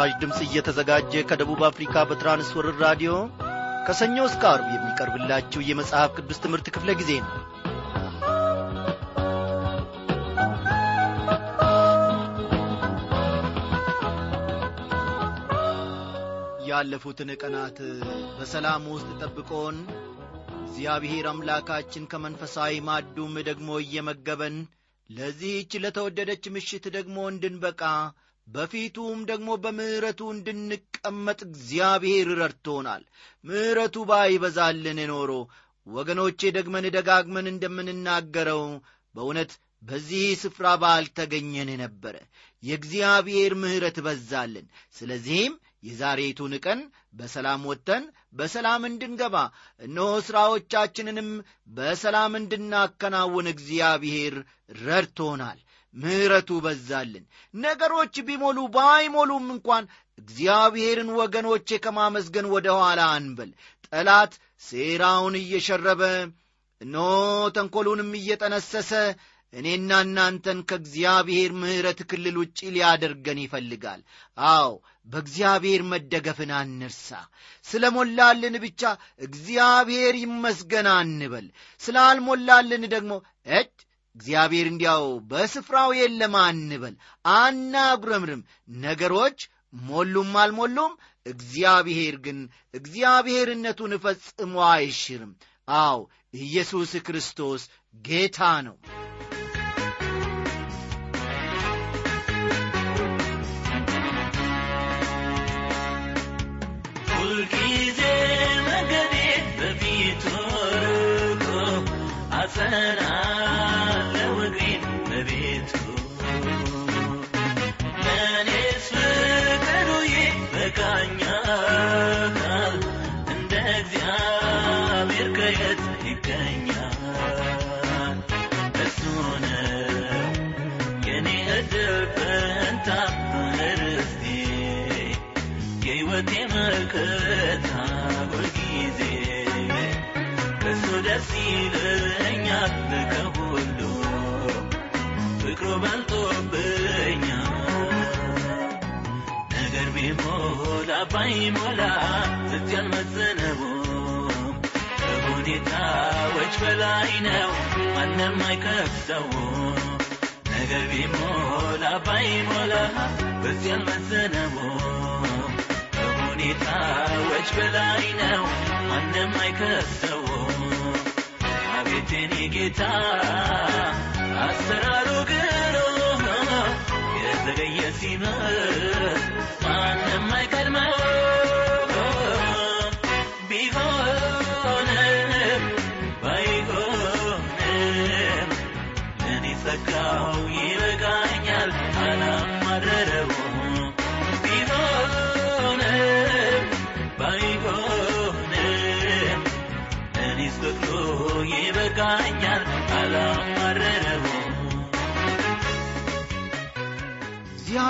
ይህ ምስራች ድምፅ እየተዘጋጀ ከደቡብ አፍሪካ በትራንስወርር ራዲዮ ከሰኞ እስከ አርብ የሚቀርብላችሁ የመጽሐፍ ቅዱስ ትምህርት ክፍለ ጊዜ ነው። ያለፉትን ቀናት በሰላም ውስጥ ጠብቆን እግዚአብሔር አምላካችን ከመንፈሳዊ ማዱም ደግሞ እየመገበን ለዚህች ለተወደደች ምሽት ደግሞ እንድንበቃ በፊቱም ደግሞ በምሕረቱ እንድንቀመጥ እግዚአብሔር ረድቶናል። ምሕረቱ ባይበዛልን ኖሮ ወገኖቼ ደግመን ደጋግመን እንደምንናገረው በእውነት በዚህ ስፍራ ባልተገኘን ነበረ የእግዚአብሔር ምሕረት በዛልን። ስለዚህም የዛሬቱን ቀን በሰላም ወጥተን በሰላም እንድንገባ እነሆ ሥራዎቻችንንም በሰላም እንድናከናውን እግዚአብሔር ረድቶናል ምሕረቱ በዛልን። ነገሮች ቢሞሉ ባይሞሉም እንኳን እግዚአብሔርን ወገኖቼ ከማመስገን ወደ ኋላ አንበል። ጠላት ሴራውን እየሸረበ እነሆ ተንኰሉንም እየጠነሰሰ እኔና እናንተን ከእግዚአብሔር ምሕረት ክልል ውጪ ሊያደርገን ይፈልጋል። አዎ በእግዚአብሔር መደገፍን አንርሳ ስለ ሞላልን ብቻ እግዚአብሔር ይመስገን አንበል። ስላልሞላልን ደግሞ እጅ እግዚአብሔር እንዲያው በስፍራው የለም አንበል አናጉረምርም። ነገሮች ሞሉም አልሞሉም እግዚአብሔር ግን እግዚአብሔርነቱን ፈጽሞ አይሽርም። አዎ ኢየሱስ ክርስቶስ ጌታ ነው። ሁልጊዜ መንገዴ በፊቱ ርቆ በልጦብኛል። ነገር ቢሞላ ባይሞላ እዚህ አልመዘነቡም ከሁኔታዎች በላይ ነው ማንም አይከፍተውም ነገር የኔ ጌታ አሰራሩ ግሩም የዘገየ ሲምር ማንም አይቀድመው ቢሆንም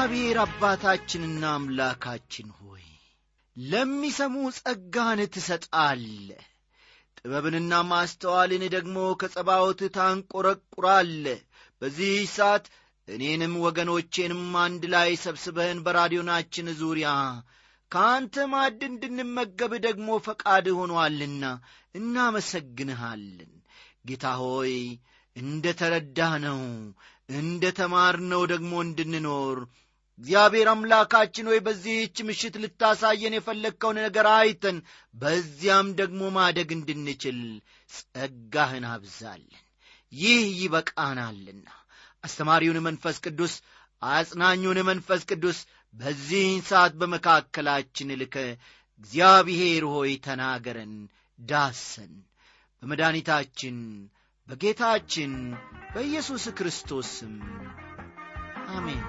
እግዚአብሔር አባታችንና አምላካችን ሆይ ለሚሰሙ ጸጋን ትሰጣለ ጥበብንና ማስተዋልን ደግሞ ከጸባዖት ታንቈረቁራለ በዚህ ሰዓት እኔንም ወገኖቼንም አንድ ላይ ሰብስበህን በራዲዮናችን ዙሪያ ከአንተ ማዕድ እንድንመገብ ደግሞ ፈቃድ ሆኖአልና እናመሰግንሃለን። ጌታ ሆይ እንደ ተረዳነው እንደ ተማርነው ደግሞ እንድንኖር እግዚአብሔር አምላካችን ሆይ በዚህች ምሽት ልታሳየን የፈለግከውን ነገር አይተን በዚያም ደግሞ ማደግ እንድንችል ጸጋህን አብዛለን ይህ ይበቃናልና አስተማሪውን መንፈስ ቅዱስ አጽናኙን መንፈስ ቅዱስ በዚህን ሰዓት በመካከላችን ልከ እግዚአብሔር ሆይ ተናገረን ዳሰን። በመድኃኒታችን በጌታችን በኢየሱስ ክርስቶስ ስም አሜን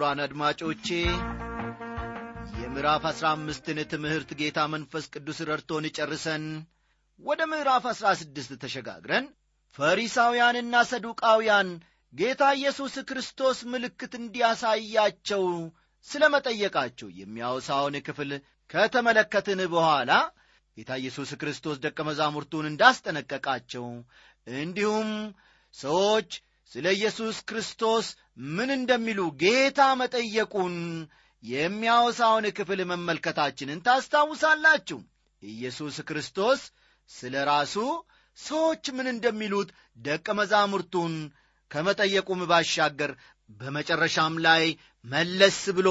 ክቡራን አድማጮቼ የምዕራፍ አሥራ አምስትን ትምህርት ጌታ መንፈስ ቅዱስ ረድቶን ጨርሰን ወደ ምዕራፍ አሥራ ስድስት ተሸጋግረን ፈሪሳውያንና ሰዱቃውያን ጌታ ኢየሱስ ክርስቶስ ምልክት እንዲያሳያቸው ስለ መጠየቃቸው የሚያወሳውን ክፍል ከተመለከትን በኋላ ጌታ ኢየሱስ ክርስቶስ ደቀ መዛሙርቱን እንዳስጠነቀቃቸው እንዲሁም ሰዎች ስለ ኢየሱስ ክርስቶስ ምን እንደሚሉ ጌታ መጠየቁን የሚያወሳውን ክፍል መመልከታችንን ታስታውሳላችሁ። ኢየሱስ ክርስቶስ ስለ ራሱ ሰዎች ምን እንደሚሉት ደቀ መዛሙርቱን ከመጠየቁም ባሻገር በመጨረሻም ላይ መለስ ብሎ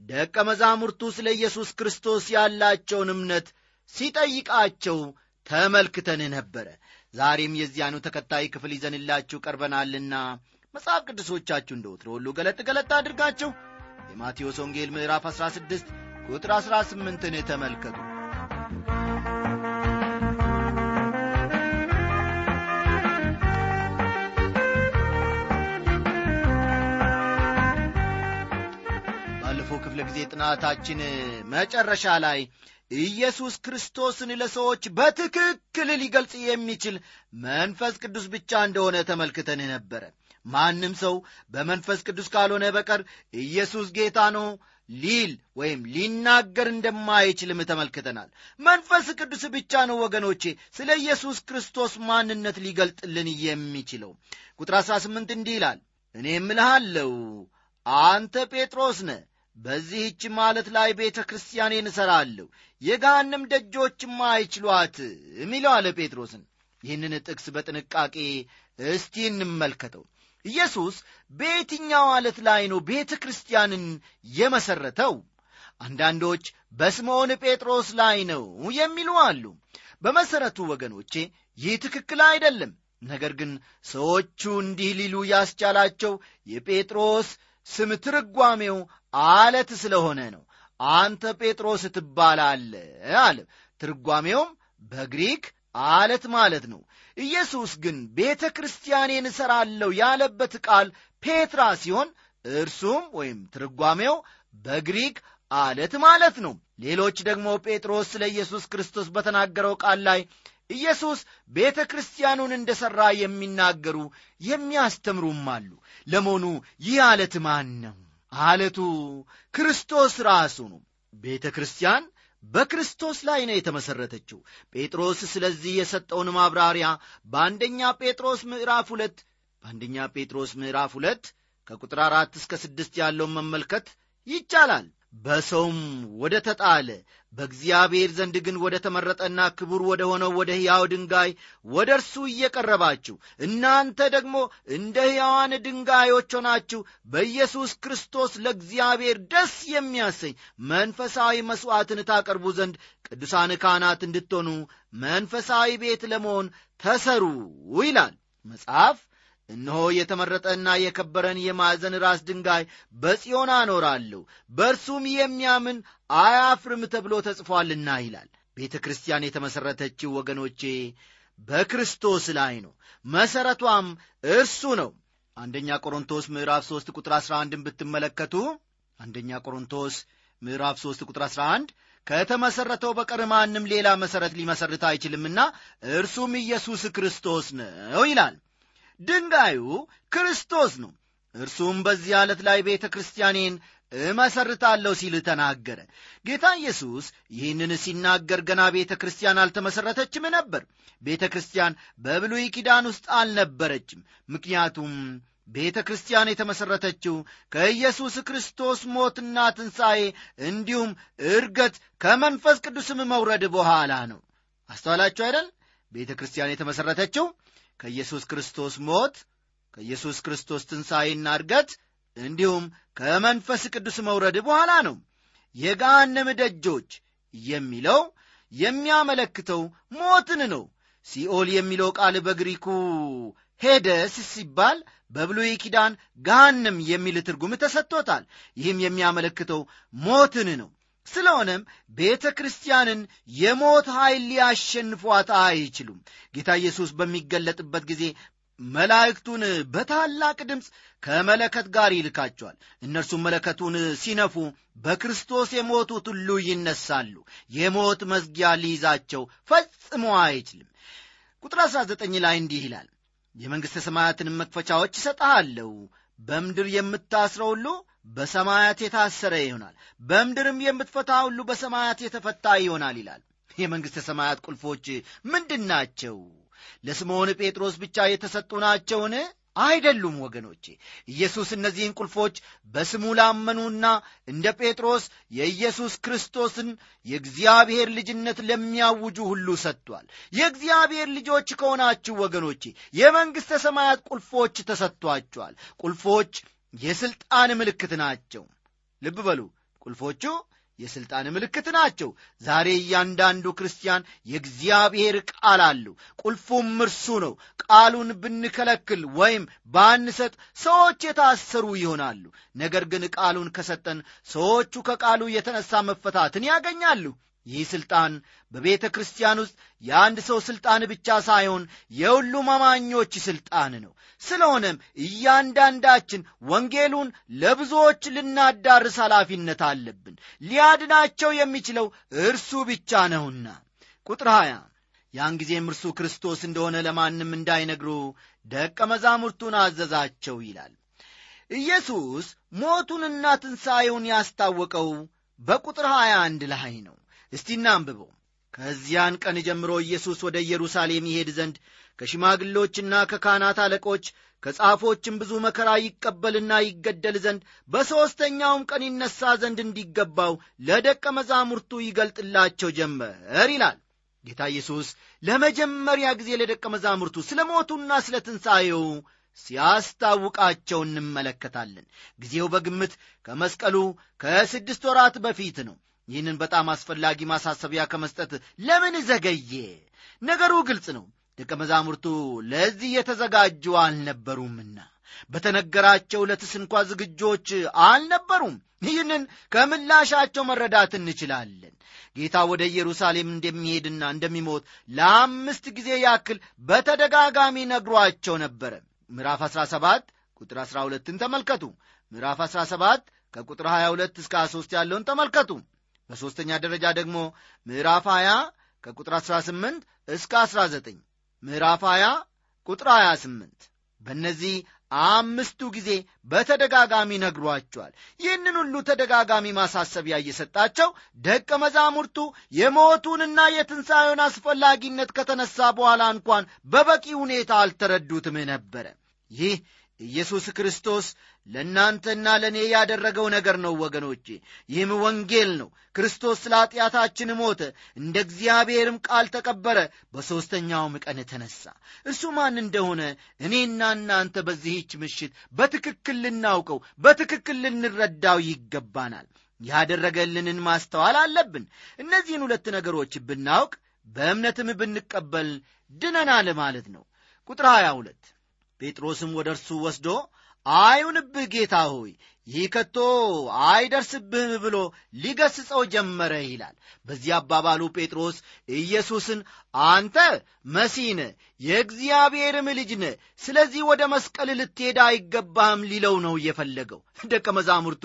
ደቀ መዛሙርቱ ስለ ኢየሱስ ክርስቶስ ያላቸውን እምነት ሲጠይቃቸው ተመልክተን ነበረ። ዛሬም የዚያኑ ተከታይ ክፍል ይዘንላችሁ ቀርበናልና መጽሐፍ ቅዱሶቻችሁ እንደ ወትሮ ሁሉ ገለጥ ገለጥ አድርጋችሁ የማቴዎስ ወንጌል ምዕራፍ 16 ቁጥር 18ን ተመልከቱ። ባለፈው ክፍለ ጊዜ ጥናታችን መጨረሻ ላይ ኢየሱስ ክርስቶስን ለሰዎች በትክክል ሊገልጽ የሚችል መንፈስ ቅዱስ ብቻ እንደሆነ ተመልክተን ነበረ ማንም ሰው በመንፈስ ቅዱስ ካልሆነ በቀር ኢየሱስ ጌታ ነው ሊል ወይም ሊናገር እንደማይችልም ተመልክተናል። መንፈስ ቅዱስ ብቻ ነው ወገኖቼ ስለ ኢየሱስ ክርስቶስ ማንነት ሊገልጥልን የሚችለው። ቁጥር 18 እንዲህ ይላል እኔ እምልሃለው አንተ ጴጥሮስ ነ በዚህች ማለት ላይ ቤተ ክርስቲያኔን እሠራለሁ የገሃንም ደጆችም አይችሏትም ይለዋለ ጴጥሮስን። ይህንን ጥቅስ በጥንቃቄ እስቲ እንመልከተው ኢየሱስ በየትኛው ዓለት ላይ ነው ቤተ ክርስቲያንን የመሠረተው አንዳንዶች በስምዖን ጴጥሮስ ላይ ነው የሚሉ አሉ። በመሠረቱ ወገኖቼ ይህ ትክክል አይደለም። ነገር ግን ሰዎቹ እንዲህ ሊሉ ያስቻላቸው የጴጥሮስ ስም ትርጓሜው አለት ስለሆነ ነው። አንተ ጴጥሮስ ትባላለ አለ። ትርጓሜውም በግሪክ አለት ማለት ነው። ኢየሱስ ግን ቤተ ክርስቲያኔን እሠራለሁ ያለበት ቃል ፔትራ ሲሆን እርሱም ወይም ትርጓሜው በግሪክ አለት ማለት ነው። ሌሎች ደግሞ ጴጥሮስ ስለ ኢየሱስ ክርስቶስ በተናገረው ቃል ላይ ኢየሱስ ቤተ ክርስቲያኑን እንደ ሠራ የሚናገሩ የሚያስተምሩም አሉ። ለመሆኑ ይህ አለት ማን ነው? አለቱ ክርስቶስ ራሱ ነው። ቤተ ክርስቲያን በክርስቶስ ላይ ነው የተመሠረተችው ጴጥሮስ ስለዚህ የሰጠውን ማብራሪያ በአንደኛ ጴጥሮስ ምዕራፍ ሁለት በአንደኛ ጴጥሮስ ምዕራፍ ሁለት ከቁጥር አራት እስከ ስድስት ያለውን መመልከት ይቻላል በሰውም ወደ ተጣለ በእግዚአብሔር ዘንድ ግን ወደ ተመረጠና ክቡር ወደ ሆነው ወደ ሕያው ድንጋይ ወደ እርሱ እየቀረባችሁ እናንተ ደግሞ እንደ ሕያዋን ድንጋዮች ሆናችሁ በኢየሱስ ክርስቶስ ለእግዚአብሔር ደስ የሚያሰኝ መንፈሳዊ መሥዋዕትን ታቀርቡ ዘንድ ቅዱሳን ካህናት እንድትሆኑ መንፈሳዊ ቤት ለመሆን ተሰሩ ይላል መጽሐፍ እነሆ የተመረጠና የከበረን የማዕዘን ራስ ድንጋይ በጽዮን አኖራለሁ። በእርሱም የሚያምን አያፍርም ተብሎ ተጽፏልና ይላል። ቤተ ክርስቲያን የተመሠረተችው ወገኖቼ በክርስቶስ ላይ ነው። መሠረቷም እርሱ ነው። አንደኛ ቆሮንቶስ ምዕራፍ 3 ቁጥር 11 ብትመለከቱ አንደኛ ቆሮንቶስ ምዕራፍ 3 ቁጥር 11 ከተመሠረተው በቀር ማንም ሌላ መሠረት ሊመሠርት አይችልምና እርሱም ኢየሱስ ክርስቶስ ነው ይላል ድንጋዩ ክርስቶስ ነው። እርሱም በዚህ ዓለት ላይ ቤተ ክርስቲያኔን እመሰርታለሁ ሲል ተናገረ። ጌታ ኢየሱስ ይህንን ሲናገር ገና ቤተ ክርስቲያን አልተመሠረተችም ነበር። ቤተ ክርስቲያን በብሉይ ኪዳን ውስጥ አልነበረችም። ምክንያቱም ቤተ ክርስቲያን የተመሠረተችው ከኢየሱስ ክርስቶስ ሞትና ትንሣኤ እንዲሁም እርገት ከመንፈስ ቅዱስም መውረድ በኋላ ነው። አስተዋላችሁ አይደል ቤተ ክርስቲያን የተመሠረተችው ከኢየሱስ ክርስቶስ ት ከኢየሱስ ክርስቶስ ትንሣኤና እርገት እንዲሁም ከመንፈስ ቅዱስ መውረድ በኋላ ነው። የገሃነም ደጆች የሚለው የሚያመለክተው ሞትን ነው። ሲኦል የሚለው ቃል በግሪኩ ሄደስ ሲባል በብሉይ ኪዳን ገሃነም የሚል ትርጉም ተሰጥቶታል። ይህም የሚያመለክተው ሞትን ነው ስለሆነም ቤተ ክርስቲያንን የሞት ኃይል ሊያሸንፏት አይችሉም። ጌታ ኢየሱስ በሚገለጥበት ጊዜ መላእክቱን በታላቅ ድምፅ ከመለከት ጋር ይልካቸዋል። እነርሱም መለከቱን ሲነፉ በክርስቶስ የሞቱት ሁሉ ይነሳሉ። የሞት መዝጊያ ሊይዛቸው ፈጽሞ አይችልም። ቁጥር 19 ላይ እንዲህ ይላል የመንግሥተ ሰማያትንም መክፈቻዎች እሰጠሃለሁ በምድር የምታስረው ሁሉ በሰማያት የታሰረ ይሆናል። በምድርም የምትፈታ ሁሉ በሰማያት የተፈታ ይሆናል ይላል። የመንግሥተ ሰማያት ቁልፎች ምንድን ናቸው? ለስምዖን ጴጥሮስ ብቻ የተሰጡ ናቸውን? አይደሉም ወገኖቼ። ኢየሱስ እነዚህን ቁልፎች በስሙ ላመኑና እንደ ጴጥሮስ የኢየሱስ ክርስቶስን የእግዚአብሔር ልጅነት ለሚያውጁ ሁሉ ሰጥቷል። የእግዚአብሔር ልጆች ከሆናችሁ ወገኖቼ የመንግሥተ ሰማያት ቁልፎች ተሰጥቷቸዋል። ቁልፎች የሥልጣን ምልክት ናቸው። ልብ በሉ ቁልፎቹ የሥልጣን ምልክት ናቸው። ዛሬ እያንዳንዱ ክርስቲያን የእግዚአብሔር ቃል አለው ቁልፉም እርሱ ነው። ቃሉን ብንከለክል ወይም ባንሰጥ ሰዎች የታሰሩ ይሆናሉ። ነገር ግን ቃሉን ከሰጠን ሰዎቹ ከቃሉ የተነሳ መፈታትን ያገኛሉ ይህ ሥልጣን በቤተ ክርስቲያን ውስጥ የአንድ ሰው ሥልጣን ብቻ ሳይሆን የሁሉም አማኞች ሥልጣን ነው። ስለሆነም እያንዳንዳችን ወንጌሉን ለብዙዎች ልናዳርስ ኃላፊነት አለብን። ሊያድናቸው የሚችለው እርሱ ብቻ ነውና። ቁጥር 20 ያን ጊዜም እርሱ ክርስቶስ እንደሆነ ለማንም እንዳይነግሩ ደቀ መዛሙርቱን አዘዛቸው ይላል። ኢየሱስ ሞቱንና ትንሣኤውን ያስታወቀው በቁጥር 21 ላይ ነው እስቲ እናንብበው። ከዚያን ቀን ጀምሮ ኢየሱስ ወደ ኢየሩሳሌም ይሄድ ዘንድ ከሽማግሎችና ከካህናት አለቆች ከጻፎችም ብዙ መከራ ይቀበልና ይገደል ዘንድ በሦስተኛውም ቀን ይነሣ ዘንድ እንዲገባው ለደቀ መዛሙርቱ ይገልጥላቸው ጀመር ይላል። ጌታ ኢየሱስ ለመጀመሪያ ጊዜ ለደቀ መዛሙርቱ ስለ ሞቱና ስለ ትንሣኤው ሲያስታውቃቸው እንመለከታለን። ጊዜው በግምት ከመስቀሉ ከስድስት ወራት በፊት ነው ይህንን በጣም አስፈላጊ ማሳሰቢያ ከመስጠት ለምን ዘገየ? ነገሩ ግልጽ ነው። ደቀ መዛሙርቱ ለዚህ የተዘጋጁ አልነበሩምና በተነገራቸው ዕለትስ እንኳ ዝግጆች አልነበሩም። ይህንን ከምላሻቸው መረዳት እንችላለን። ጌታ ወደ ኢየሩሳሌም እንደሚሄድና እንደሚሞት ለአምስት ጊዜ ያክል በተደጋጋሚ ነግሯቸው ነበረ። ምዕራፍ 17 ቁጥር 12ን ተመልከቱ። ምዕራፍ 17 ከቁጥር 22 እስከ 23 ያለውን ተመልከቱ በሦስተኛ ደረጃ ደግሞ ምዕራፍ 20 ከቁጥር 18 እስከ 19 ምዕራፍ 20 ቁጥር 28 በእነዚህ አምስቱ ጊዜ በተደጋጋሚ ነግሯቸዋል። ይህንን ሁሉ ተደጋጋሚ ማሳሰቢያ እየሰጣቸው ደቀ መዛሙርቱ የሞቱንና የትንሣኤውን አስፈላጊነት ከተነሳ በኋላ እንኳን በበቂ ሁኔታ አልተረዱትም ነበረ። ይህ ኢየሱስ ክርስቶስ ለእናንተና ለእኔ ያደረገው ነገር ነው ወገኖቼ። ይህም ወንጌል ነው። ክርስቶስ ስለ ሞተ እንደ እግዚአብሔርም ቃል ተቀበረ በሦስተኛውም ቀን ተነሣ እርሱ ማን እንደሆነ እኔና እናንተ በዚህች ምሽት በትክክል ልናውቀው በትክክል ልንረዳው ይገባናል። ያደረገልንን ማስተዋል አለብን። እነዚህን ሁለት ነገሮች ብናውቅ በእምነትም ብንቀበል ድነናል ማለት ነው። ቁጥር 22 ጴጥሮስም ወደ እርሱ ወስዶ አይሁንብህ ጌታ ሆይ ይህ ከቶ አይደርስብህም ብሎ ሊገስጸው ጀመረ ይላል። በዚህ አባባሉ ጴጥሮስ ኢየሱስን አንተ መሲነ የእግዚአብሔርም ልጅ ነ ስለዚህ ወደ መስቀል ልትሄድ አይገባህም ሊለው ነው እየፈለገው ደቀ መዛሙርቱ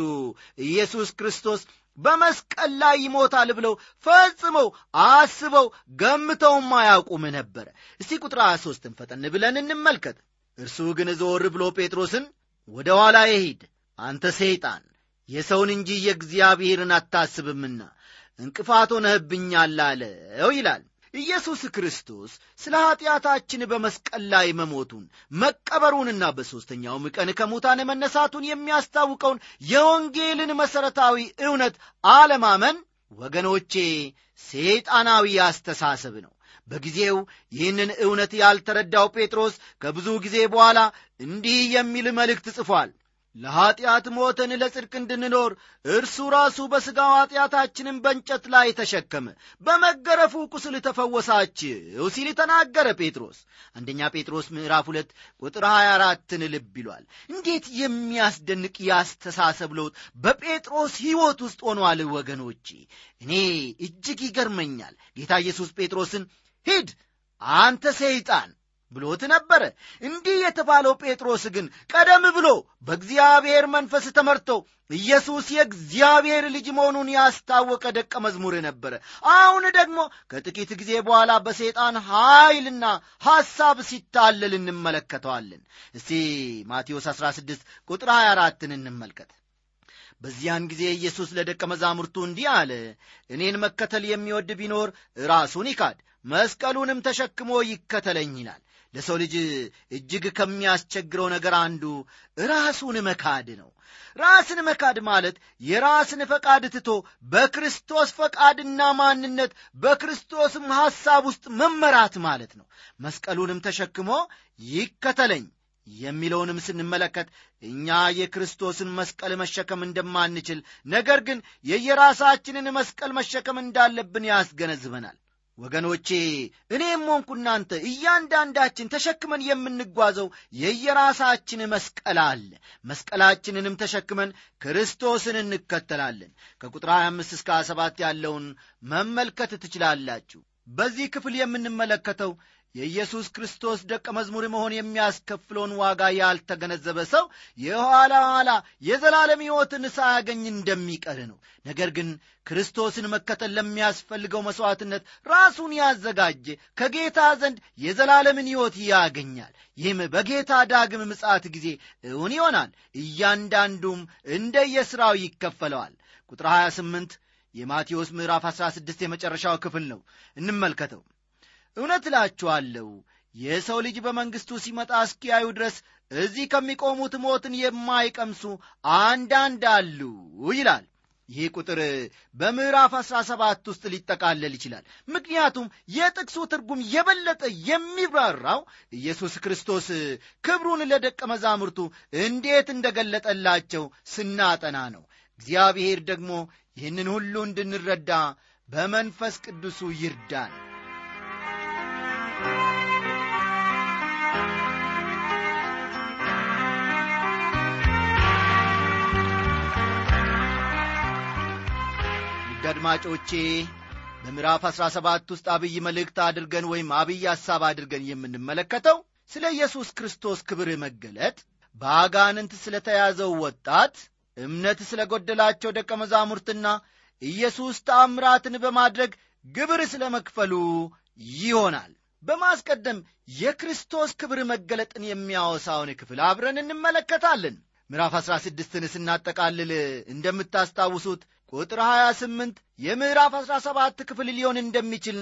ኢየሱስ ክርስቶስ በመስቀል ላይ ይሞታል ብለው ፈጽመው አስበው ገምተውም አያውቁም ነበረ እስቲ ቁጥር 23ን ፈጠን ብለን እንመልከት እርሱ ግን ዞር ብሎ ጴጥሮስን ወደ ኋላ ይሂድ አንተ ሰይጣን! የሰውን እንጂ የእግዚአብሔርን አታስብምና እንቅፋት ሆነህብኛል አለው ይላል። ኢየሱስ ክርስቶስ ስለ ኀጢአታችን በመስቀል ላይ መሞቱን መቀበሩንና በሦስተኛውም ቀን ከሙታን መነሳቱን የሚያስታውቀውን የወንጌልን መሠረታዊ እውነት አለማመን ወገኖቼ ሰይጣናዊ አስተሳሰብ ነው በጊዜው ይህንን እውነት ያልተረዳው ጴጥሮስ ከብዙ ጊዜ በኋላ እንዲህ የሚል መልእክት ጽፏል። ለኀጢአት ሞተን ለጽድቅ እንድንኖር እርሱ ራሱ በሥጋው ኀጢአታችንን በእንጨት ላይ ተሸከመ በመገረፉ ቁስል ተፈወሳችው ሲል ተናገረ ጴጥሮስ። አንደኛ ጴጥሮስ ምዕራፍ ሁለት ቁጥር 24ን ልብ ይሏል። እንዴት የሚያስደንቅ ያስተሳሰብ ለውጥ በጴጥሮስ ሕይወት ውስጥ ሆኗል ወገኖቼ! እኔ እጅግ ይገርመኛል። ጌታ ኢየሱስ ጴጥሮስን ሂድ አንተ ሰይጣን ብሎት ነበረ። እንዲህ የተባለው ጴጥሮስ ግን ቀደም ብሎ በእግዚአብሔር መንፈስ ተመርቶ ኢየሱስ የእግዚአብሔር ልጅ መሆኑን ያስታወቀ ደቀ መዝሙር ነበረ። አሁን ደግሞ ከጥቂት ጊዜ በኋላ በሰይጣን ኃይልና ሐሳብ ሲታለል እንመለከተዋለን። እስቲ ማቴዎስ 16 ቁጥር 24ን እንመልከት። በዚያን ጊዜ ኢየሱስ ለደቀ መዛሙርቱ እንዲህ አለ፣ እኔን መከተል የሚወድ ቢኖር ራሱን ይካድ መስቀሉንም ተሸክሞ ይከተለኝ ይላል። ለሰው ልጅ እጅግ ከሚያስቸግረው ነገር አንዱ ራሱን መካድ ነው። ራስን መካድ ማለት የራስን ፈቃድ ትቶ በክርስቶስ ፈቃድና ማንነት በክርስቶስም ሐሳብ ውስጥ መመራት ማለት ነው። መስቀሉንም ተሸክሞ ይከተለኝ የሚለውንም ስንመለከት እኛ የክርስቶስን መስቀል መሸከም እንደማንችል፣ ነገር ግን የየራሳችንን መስቀል መሸከም እንዳለብን ያስገነዝበናል። ወገኖቼ እኔም ሆንኩ እናንተ እያንዳንዳችን ተሸክመን የምንጓዘው የየራሳችን መስቀል አለ። መስቀላችንንም ተሸክመን ክርስቶስን እንከተላለን። ከቁጥር 25 እስከ 27 ያለውን መመልከት ትችላላችሁ። በዚህ ክፍል የምንመለከተው የኢየሱስ ክርስቶስ ደቀ መዝሙር መሆን የሚያስከፍለውን ዋጋ ያልተገነዘበ ሰው የኋላ ኋላ የዘላለም ሕይወትን ሳያገኝ እንደሚቀር ነው። ነገር ግን ክርስቶስን መከተል ለሚያስፈልገው መሥዋዕትነት ራሱን ያዘጋጀ ከጌታ ዘንድ የዘላለምን ሕይወት ያገኛል። ይህም በጌታ ዳግም ምጽአት ጊዜ እውን ይሆናል። እያንዳንዱም እንደየሥራው ይከፈለዋል። ቁጥር 28 የማቴዎስ ምዕራፍ 16 የመጨረሻው ክፍል ነው። እንመልከተው። እውነት እላችኋለሁ የሰው ልጅ በመንግሥቱ ሲመጣ እስኪያዩ ድረስ እዚህ ከሚቆሙት ሞትን የማይቀምሱ አንዳንድ አሉ ይላል። ይህ ቁጥር በምዕራፍ አሥራ ሰባት ውስጥ ሊጠቃለል ይችላል። ምክንያቱም የጥቅሱ ትርጉም የበለጠ የሚብራራው ኢየሱስ ክርስቶስ ክብሩን ለደቀ መዛሙርቱ እንዴት እንደገለጠላቸው ስናጠና ነው። እግዚአብሔር ደግሞ ይህንን ሁሉ እንድንረዳ በመንፈስ ቅዱሱ ይርዳን። ውድ አድማጮቼ በምዕራፍ 17 ውስጥ አብይ መልእክት አድርገን ወይም አብይ ሐሳብ አድርገን የምንመለከተው ስለ ኢየሱስ ክርስቶስ ክብር መገለጥ፣ በአጋንንት ስለ ተያዘው ወጣት፣ እምነት ስለ ጐደላቸው ደቀ መዛሙርትና ኢየሱስ ተአምራትን በማድረግ ግብር ስለ መክፈሉ ይሆናል። በማስቀደም የክርስቶስ ክብር መገለጥን የሚያወሳውን ክፍል አብረን እንመለከታለን። ምዕራፍ 16ን ስናጠቃልል እንደምታስታውሱት ቁጥር 28 የምዕራፍ 17 ክፍል ሊሆን እንደሚችል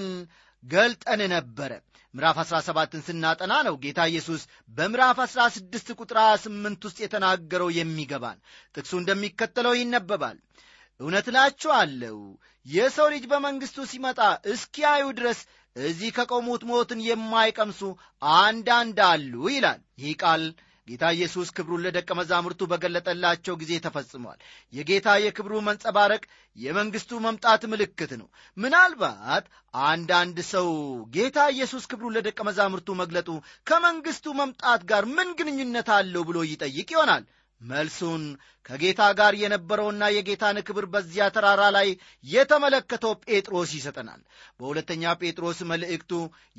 ገልጠን ነበረ። ምዕራፍ 17ን ስናጠና ነው ጌታ ኢየሱስ በምዕራፍ 16 ቁጥር 28 ውስጥ የተናገረው የሚገባን። ጥቅሱ እንደሚከተለው ይነበባል። እውነት እላችኋለሁ የሰው ልጅ በመንግሥቱ ሲመጣ እስኪያዩ ድረስ እዚህ ከቆሙት ሞትን የማይቀምሱ አንዳንድ አሉ ይላል። ይህ ቃል ጌታ ኢየሱስ ክብሩን ለደቀ መዛሙርቱ በገለጠላቸው ጊዜ ተፈጽሟል። የጌታ የክብሩ መንጸባረቅ የመንግሥቱ መምጣት ምልክት ነው። ምናልባት አንዳንድ ሰው ጌታ ኢየሱስ ክብሩን ለደቀ መዛሙርቱ መግለጡ ከመንግሥቱ መምጣት ጋር ምን ግንኙነት አለው ብሎ ይጠይቅ ይሆናል። መልሱን ከጌታ ጋር የነበረውና የጌታን ክብር በዚያ ተራራ ላይ የተመለከተው ጴጥሮስ ይሰጠናል። በሁለተኛ ጴጥሮስ መልእክቱ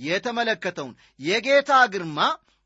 የተመለከተውን የጌታ ግርማ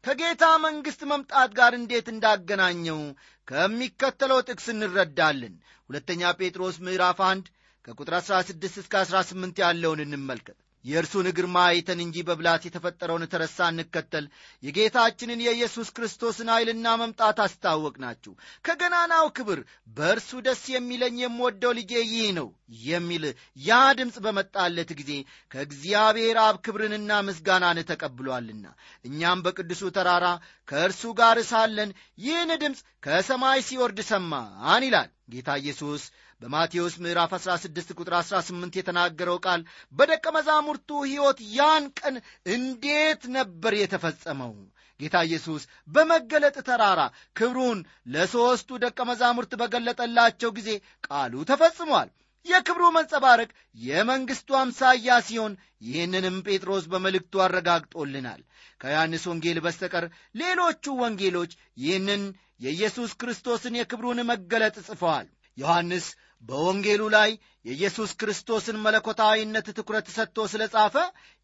ከጌታ መንግሥት መምጣት ጋር እንዴት እንዳገናኘው ከሚከተለው ጥቅስ እንረዳለን። ሁለተኛ ጴጥሮስ ምዕራፍ 1 ከቁጥር 16 እስከ 18 ያለውን እንመልከት። የእርሱን ግርማ አይተን እንጂ በብላት የተፈጠረውን ተረሳ እንከተል የጌታችንን የኢየሱስ ክርስቶስን ኃይልና መምጣት አስታወቅናችሁ። ከገናናው ክብር በእርሱ ደስ የሚለኝ የምወደው ልጄ ይህ ነው የሚል ያ ድምፅ በመጣለት ጊዜ ከእግዚአብሔር አብ ክብርንና ምስጋናን ተቀብሏልና እኛም በቅዱሱ ተራራ ከእርሱ ጋር ሳለን ይህን ድምፅ ከሰማይ ሲወርድ ሰማን ይላል ጌታ ኢየሱስ በማቴዎስ ምዕራፍ 16 ቁጥር 18 የተናገረው ቃል በደቀ መዛሙርቱ ሕይወት ያን ቀን እንዴት ነበር የተፈጸመው? ጌታ ኢየሱስ በመገለጥ ተራራ ክብሩን ለሦስቱ ደቀ መዛሙርት በገለጠላቸው ጊዜ ቃሉ ተፈጽሟል። የክብሩ መንጸባረቅ የመንግሥቱ አምሳያ ሲሆን ይህንንም ጴጥሮስ በመልእክቱ አረጋግጦልናል። ከዮሐንስ ወንጌል በስተቀር ሌሎቹ ወንጌሎች ይህንን የኢየሱስ ክርስቶስን የክብሩን መገለጥ ጽፈዋል። ዮሐንስ በወንጌሉ ላይ የኢየሱስ ክርስቶስን መለኮታዊነት ትኩረት ሰጥቶ ስለ ጻፈ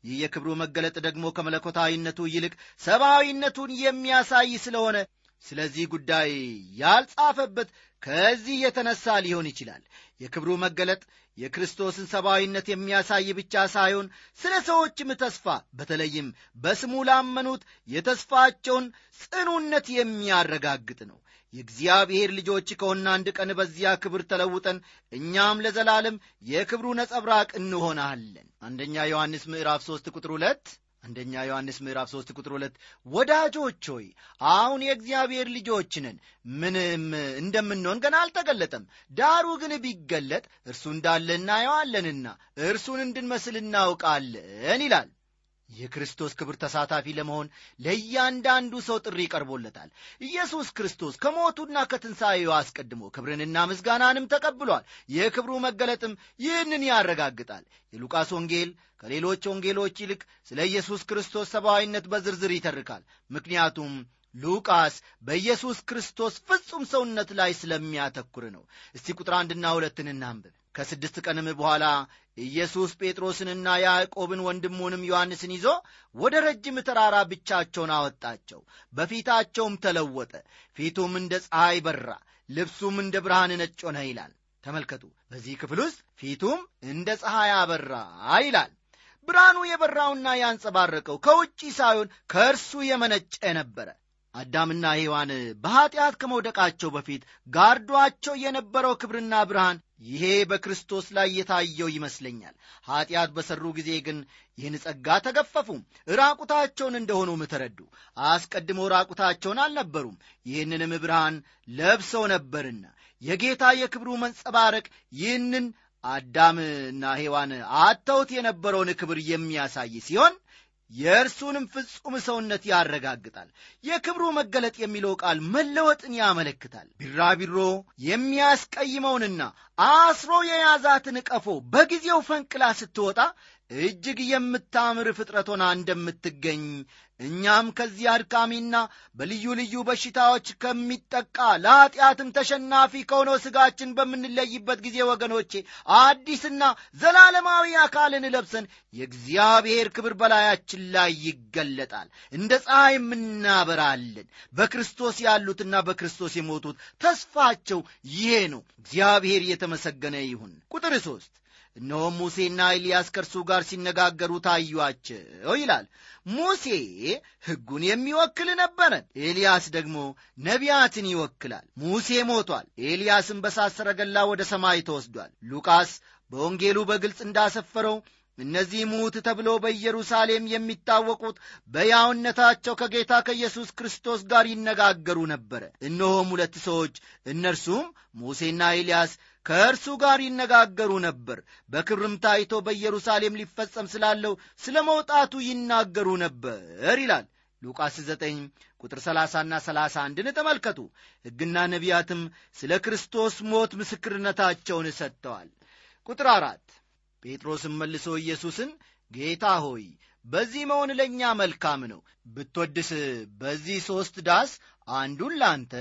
ይህ የክብሩ መገለጥ ደግሞ ከመለኮታዊነቱ ይልቅ ሰብአዊነቱን የሚያሳይ ስለሆነ ስለዚህ ጉዳይ ያልጻፈበት ከዚህ የተነሳ ሊሆን ይችላል። የክብሩ መገለጥ የክርስቶስን ሰብአዊነት የሚያሳይ ብቻ ሳይሆን ስለ ሰዎችም ተስፋ በተለይም በስሙ ላመኑት የተስፋቸውን ጽኑነት የሚያረጋግጥ ነው። የእግዚአብሔር ልጆች ከሆነ አንድ ቀን በዚያ ክብር ተለውጠን እኛም ለዘላለም የክብሩ ነጸብራቅ እንሆናለን። አንደኛ ዮሐንስ ምዕራፍ 3 ቁጥር 2 አንደኛ ዮሐንስ ምዕራፍ 3 ቁጥር 2 ወዳጆች ሆይ አሁን የእግዚአብሔር ልጆች ነን። ምንም እንደምንሆን ገና አልተገለጠም። ዳሩ ግን ቢገለጥ እርሱ እንዳለ እናየዋለንና እርሱን እንድንመስል እናውቃለን ይላል የክርስቶስ ክብር ተሳታፊ ለመሆን ለእያንዳንዱ ሰው ጥሪ ቀርቦለታል። ኢየሱስ ክርስቶስ ከሞቱና ከትንሣኤው አስቀድሞ ክብርንና ምስጋናንም ተቀብሏል። የክብሩ መገለጥም ይህንን ያረጋግጣል። የሉቃስ ወንጌል ከሌሎች ወንጌሎች ይልቅ ስለ ኢየሱስ ክርስቶስ ሰብአዊነት በዝርዝር ይተርካል። ምክንያቱም ሉቃስ በኢየሱስ ክርስቶስ ፍጹም ሰውነት ላይ ስለሚያተኩር ነው። እስቲ ቁጥር አንድና ሁለትን እናንብብ ከስድስት ቀንም በኋላ ኢየሱስ ጴጥሮስንና ያዕቆብን ወንድሙንም ዮሐንስን ይዞ ወደ ረጅም ተራራ ብቻቸውን አወጣቸው። በፊታቸውም ተለወጠ። ፊቱም እንደ ፀሐይ በራ ልብሱም እንደ ብርሃን ነጭ ሆነ ይላል። ተመልከቱ በዚህ ክፍል ውስጥ ፊቱም እንደ ፀሐይ አበራ ይላል። ብርሃኑ የበራውና ያንጸባረቀው ከውጪ ሳይሆን ከእርሱ የመነጨ ነበረ አዳምና ሔዋን በኀጢአት ከመውደቃቸው በፊት ጋርዷቸው የነበረው ክብርና ብርሃን ይሄ በክርስቶስ ላይ የታየው ይመስለኛል። ኀጢአት በሠሩ ጊዜ ግን ይህን ጸጋ ተገፈፉ ራቁታቸውን እንደሆኑም ተረዱ። አስቀድሞ ራቁታቸውን አልነበሩም ይህንንም ብርሃን ለብሰው ነበርና። የጌታ የክብሩ መንጸባረቅ ይህንን አዳምና ሔዋን አተውት የነበረውን ክብር የሚያሳይ ሲሆን የእርሱንም ፍጹም ሰውነት ያረጋግጣል። የክብሩ መገለጥ የሚለው ቃል መለወጥን ያመለክታል። ቢራቢሮ የሚያስቀይመውንና አስሮ የያዛትን ቀፎ በጊዜው ፈንቅላ ስትወጣ እጅግ የምታምር ፍጥረት ሆና እንደምትገኝ እኛም ከዚህ አድካሚና በልዩ ልዩ በሽታዎች ከሚጠቃ ለኀጢአትም ተሸናፊ ከሆነው ሥጋችን በምንለይበት ጊዜ ወገኖቼ አዲስና ዘላለማዊ አካልን ለብሰን የእግዚአብሔር ክብር በላያችን ላይ ይገለጣል። እንደ ፀሐይም እናበራለን። በክርስቶስ ያሉትና በክርስቶስ የሞቱት ተስፋቸው ይሄ ነው። እግዚአብሔር የተመሰገነ ይሁን። ቁጥር ሦስት እነሆም ሙሴና ኤልያስ ከእርሱ ጋር ሲነጋገሩ ታዩአቸው ይላል። ሙሴ ሕጉን የሚወክል ነበረ ኤልያስ ደግሞ ነቢያትን ይወክላል። ሙሴ ሞቷል ኤልያስም በሳት ሰረገላ ወደ ሰማይ ተወስዷል። ሉቃስ በወንጌሉ በግልጽ እንዳሰፈረው እነዚህ ሙት ተብሎ በኢየሩሳሌም የሚታወቁት በያውነታቸው ከጌታ ከኢየሱስ ክርስቶስ ጋር ይነጋገሩ ነበረ። እነሆም ሁለት ሰዎች እነርሱም ሙሴና ኤልያስ ከእርሱ ጋር ይነጋገሩ ነበር። በክብርም ታይቶ በኢየሩሳሌም ሊፈጸም ስላለው ስለ መውጣቱ ይናገሩ ነበር ይላል። ሉቃስ 9 ቁጥር 30 ና 31ን ተመልከቱ። ሕግና ነቢያትም ስለ ክርስቶስ ሞት ምስክርነታቸውን ሰጥተዋል። ቁጥር አራት ጴጥሮስም መልሶ ኢየሱስን ጌታ ሆይ በዚህ መሆን ለእኛ መልካም ነው። ብትወድስ በዚህ ሦስት ዳስ አንዱን ላንተ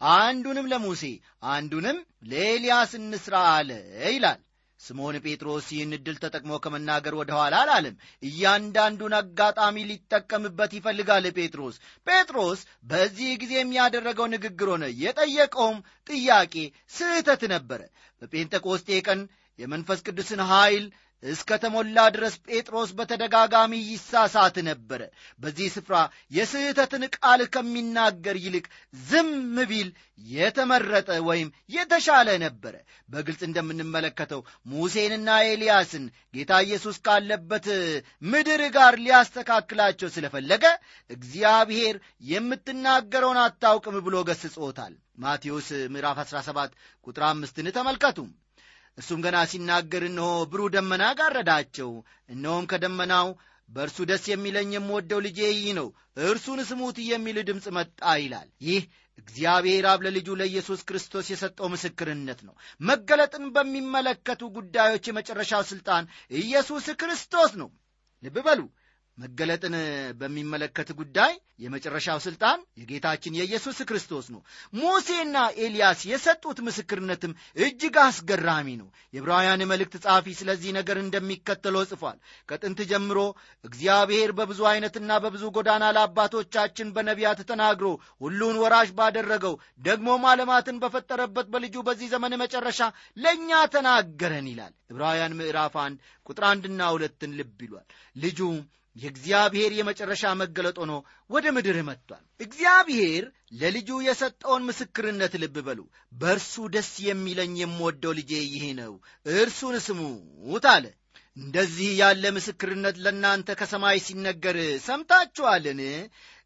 አንዱንም ለሙሴ አንዱንም ለኤልያስ እንስራ አለ ይላል። ስምዖን ጴጥሮስ ይህን ዕድል ተጠቅሞ ከመናገር ወደ ኋላ አላለም። እያንዳንዱን አጋጣሚ ሊጠቀምበት ይፈልጋል ጴጥሮስ። ጴጥሮስ በዚህ ጊዜ የሚያደረገው ንግግር ሆነ። የጠየቀውም ጥያቄ ስህተት ነበረ። በጴንጠቆስጤ ቀን የመንፈስ ቅዱስን ኀይል እስከ ተሞላ ድረስ ጴጥሮስ በተደጋጋሚ ይሳሳት ነበረ በዚህ ስፍራ የስህተትን ቃል ከሚናገር ይልቅ ዝም ቢል የተመረጠ ወይም የተሻለ ነበረ በግልጽ እንደምንመለከተው ሙሴንና ኤልያስን ጌታ ኢየሱስ ካለበት ምድር ጋር ሊያስተካክላቸው ስለፈለገ እግዚአብሔር የምትናገረውን አታውቅም ብሎ ገስጾታል። ማቴዎስ ምዕራፍ 17 ቁጥር አምስትን ተመልከቱ እርሱም ገና ሲናገር እነሆ ብሩህ ደመና ጋረዳቸው። እነሆም ከደመናው በእርሱ ደስ የሚለኝ የምወደው ልጄ ይህ ነው እርሱን ስሙት የሚል ድምፅ መጣ ይላል። ይህ እግዚአብሔር አብ ለልጁ ለኢየሱስ ክርስቶስ የሰጠው ምስክርነት ነው። መገለጥን በሚመለከቱ ጉዳዮች የመጨረሻው ሥልጣን ኢየሱስ ክርስቶስ ነው። ልብ በሉ መገለጥን በሚመለከት ጉዳይ የመጨረሻው ሥልጣን የጌታችን የኢየሱስ ክርስቶስ ነው። ሙሴና ኤልያስ የሰጡት ምስክርነትም እጅግ አስገራሚ ነው። የዕብራውያን መልእክት ጸሐፊ ስለዚህ ነገር እንደሚከተለው ጽፏል። ከጥንት ጀምሮ እግዚአብሔር በብዙ ዐይነትና በብዙ ጎዳና ለአባቶቻችን በነቢያት ተናግሮ ሁሉን ወራሽ ባደረገው ደግሞም ዓለማትን በፈጠረበት በልጁ በዚህ ዘመን መጨረሻ ለእኛ ተናገረን ይላል። ዕብራውያን ምዕራፍ አንድ ቁጥር አንድና ሁለትን ልብ ይሏል። ልጁ የእግዚአብሔር የመጨረሻ መገለጥ ሆኖ ወደ ምድር መጥቷል። እግዚአብሔር ለልጁ የሰጠውን ምስክርነት ልብ በሉ። በእርሱ ደስ የሚለኝ የምወደው ልጄ ይህ ነው፣ እርሱን ስሙት አለ። እንደዚህ ያለ ምስክርነት ለእናንተ ከሰማይ ሲነገር ሰምታችኋልን?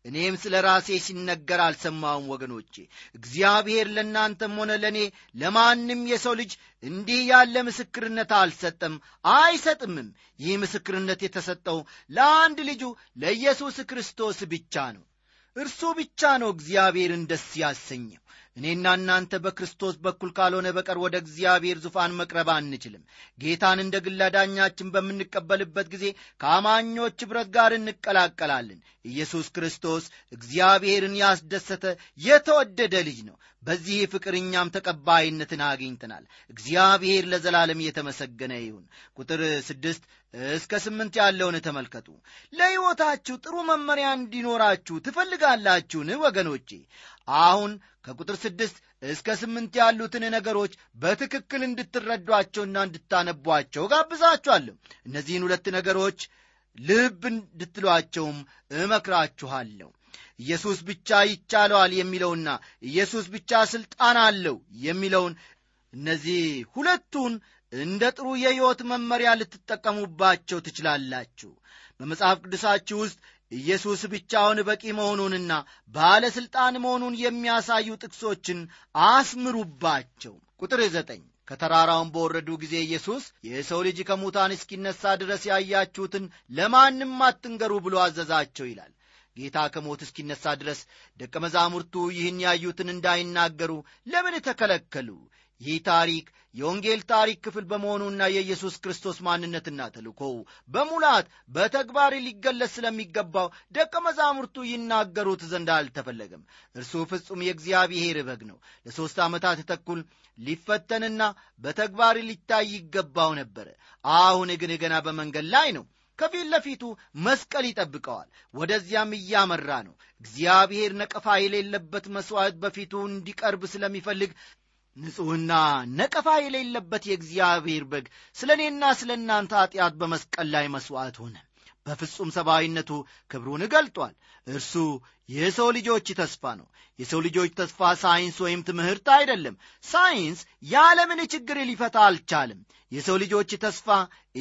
እኔም ስለ ራሴ ሲነገር አልሰማውም። ወገኖቼ እግዚአብሔር ለእናንተም ሆነ ለእኔ ለማንም የሰው ልጅ እንዲህ ያለ ምስክርነት አልሰጠም፣ አይሰጥምም። ይህ ምስክርነት የተሰጠው ለአንድ ልጁ ለኢየሱስ ክርስቶስ ብቻ ነው። እርሱ ብቻ ነው እግዚአብሔርን ደስ ያሰኘው። እኔና እናንተ በክርስቶስ በኩል ካልሆነ በቀር ወደ እግዚአብሔር ዙፋን መቅረብ አንችልም። ጌታን እንደ ግል አዳኛችን በምንቀበልበት ጊዜ ከአማኞች ኅብረት ጋር እንቀላቀላለን። ኢየሱስ ክርስቶስ እግዚአብሔርን ያስደሰተ የተወደደ ልጅ ነው። በዚህ ፍቅር እኛም ተቀባይነትን አግኝተናል። እግዚአብሔር ለዘላለም የተመሰገነ ይሁን። ቁጥር ስድስት እስከ ስምንት ያለውን ተመልከቱ። ለሕይወታችሁ ጥሩ መመሪያ እንዲኖራችሁ ትፈልጋላችሁን ወገኖቼ? አሁን ከቁጥር ስድስት እስከ ስምንት ያሉትን ነገሮች በትክክል እንድትረዷቸውና እንድታነቧቸው ጋብዛችኋለሁ። እነዚህን ሁለት ነገሮች ልብ እንድትሏቸውም እመክራችኋለሁ። ኢየሱስ ብቻ ይቻለዋል የሚለውና ኢየሱስ ብቻ ሥልጣን አለው የሚለውን እነዚህ ሁለቱን እንደ ጥሩ የሕይወት መመሪያ ልትጠቀሙባቸው ትችላላችሁ። በመጽሐፍ ቅዱሳችሁ ውስጥ ኢየሱስ ብቻውን በቂ መሆኑንና ባለሥልጣን መሆኑን የሚያሳዩ ጥቅሶችን አስምሩባቸው። ቁጥር ዘጠኝ ከተራራውን በወረዱ ጊዜ ኢየሱስ የሰው ልጅ ከሙታን እስኪነሣ ድረስ ያያችሁትን ለማንም አትንገሩ ብሎ አዘዛቸው ይላል። ጌታ ከሞት እስኪነሣ ድረስ ደቀ መዛሙርቱ ይህን ያዩትን እንዳይናገሩ ለምን ተከለከሉ? ይህ ታሪክ የወንጌል ታሪክ ክፍል በመሆኑና የኢየሱስ ክርስቶስ ማንነትና ተልእኮው በሙላት በተግባር ሊገለጽ ስለሚገባው ደቀ መዛሙርቱ ይናገሩት ዘንድ አልተፈለገም። እርሱ ፍጹም የእግዚአብሔር በግ ነው። ለሦስት ዓመታት ተኩል ሊፈተንና በተግባር ሊታይ ይገባው ነበረ። አሁን ግን ገና በመንገድ ላይ ነው። ከፊት ለፊቱ መስቀል ይጠብቀዋል። ወደዚያም እያመራ ነው። እግዚአብሔር ነቀፋ የሌለበት መሥዋዕት በፊቱ እንዲቀርብ ስለሚፈልግ ንጹሕና ነቀፋ የሌለበት የእግዚአብሔር በግ ስለ እኔና ስለ እናንተ ኀጢአት በመስቀል ላይ መሥዋዕት ሆነ። በፍጹም ሰብአዊነቱ ክብሩን ገልጧል። እርሱ የሰው ልጆች ተስፋ ነው። የሰው ልጆች ተስፋ ሳይንስ ወይም ትምህርት አይደለም። ሳይንስ የዓለምን ችግር ሊፈታ አልቻለም። የሰው ልጆች ተስፋ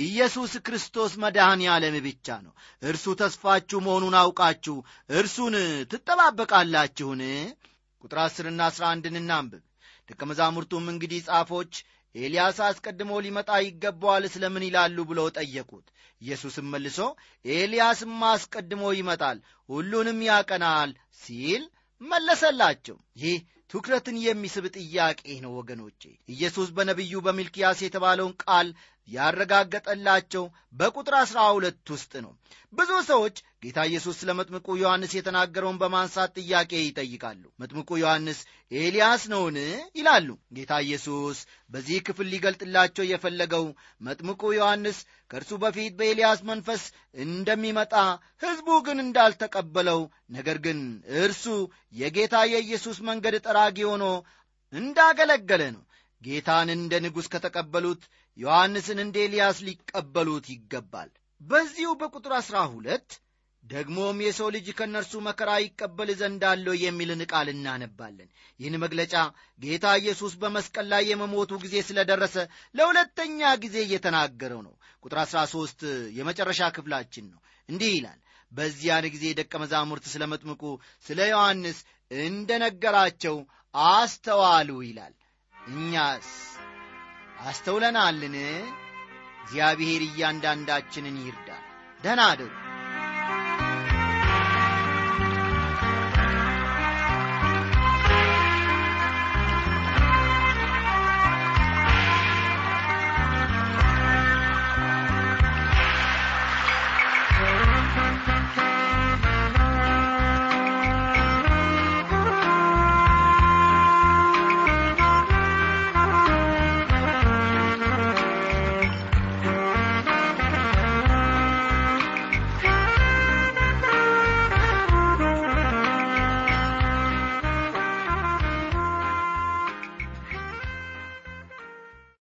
ኢየሱስ ክርስቶስ መድኃኔ ዓለም ብቻ ነው። እርሱ ተስፋችሁ መሆኑን አውቃችሁ እርሱን ትጠባበቃላችሁን? ቁጥር አስርና አስራ አንድን እናንብብ። ደቀ መዛሙርቱም እንግዲህ ጻፎች ኤልያስ አስቀድሞ ሊመጣ ይገባዋል ስለምን ይላሉ ብለው ጠየቁት። ኢየሱስም መልሶ ኤልያስም አስቀድሞ ይመጣል፣ ሁሉንም ያቀናል ሲል መለሰላቸው። ይህ ትኩረትን የሚስብ ጥያቄ ነው ወገኖቼ። ኢየሱስ በነቢዩ በሚልኪያስ የተባለውን ቃል ያረጋገጠላቸው በቁጥር አሥራ ሁለት ውስጥ ነው። ብዙ ሰዎች ጌታ ኢየሱስ ስለ መጥምቁ ዮሐንስ የተናገረውን በማንሳት ጥያቄ ይጠይቃሉ። መጥምቁ ዮሐንስ ኤልያስ ነውን? ይላሉ። ጌታ ኢየሱስ በዚህ ክፍል ሊገልጥላቸው የፈለገው መጥምቁ ዮሐንስ ከእርሱ በፊት በኤልያስ መንፈስ እንደሚመጣ ሕዝቡ ግን እንዳልተቀበለው፣ ነገር ግን እርሱ የጌታ የኢየሱስ መንገድ ጠራጊ ሆኖ እንዳገለገለ ነው። ጌታን እንደ ንጉሥ ከተቀበሉት ዮሐንስን እንደ ኤልያስ ሊቀበሉት ይገባል። በዚሁ በቁጥር አሥራ ሁለት ደግሞም የሰው ልጅ ከእነርሱ መከራ ይቀበል ዘንድ አለው የሚልን ቃል እናነባለን። ይህን መግለጫ ጌታ ኢየሱስ በመስቀል ላይ የመሞቱ ጊዜ ስለደረሰ ለሁለተኛ ጊዜ እየተናገረው ነው። ቁጥር አሥራ ሦስት የመጨረሻ ክፍላችን ነው። እንዲህ ይላል በዚያን ጊዜ ደቀ መዛሙርት ስለ መጥምቁ ስለ ዮሐንስ እንደ ነገራቸው አስተዋሉ ይላል። እኛስ አስተውለናልን? እግዚአብሔር እያንዳንዳችንን ይርዳል። ደህና አደሩ።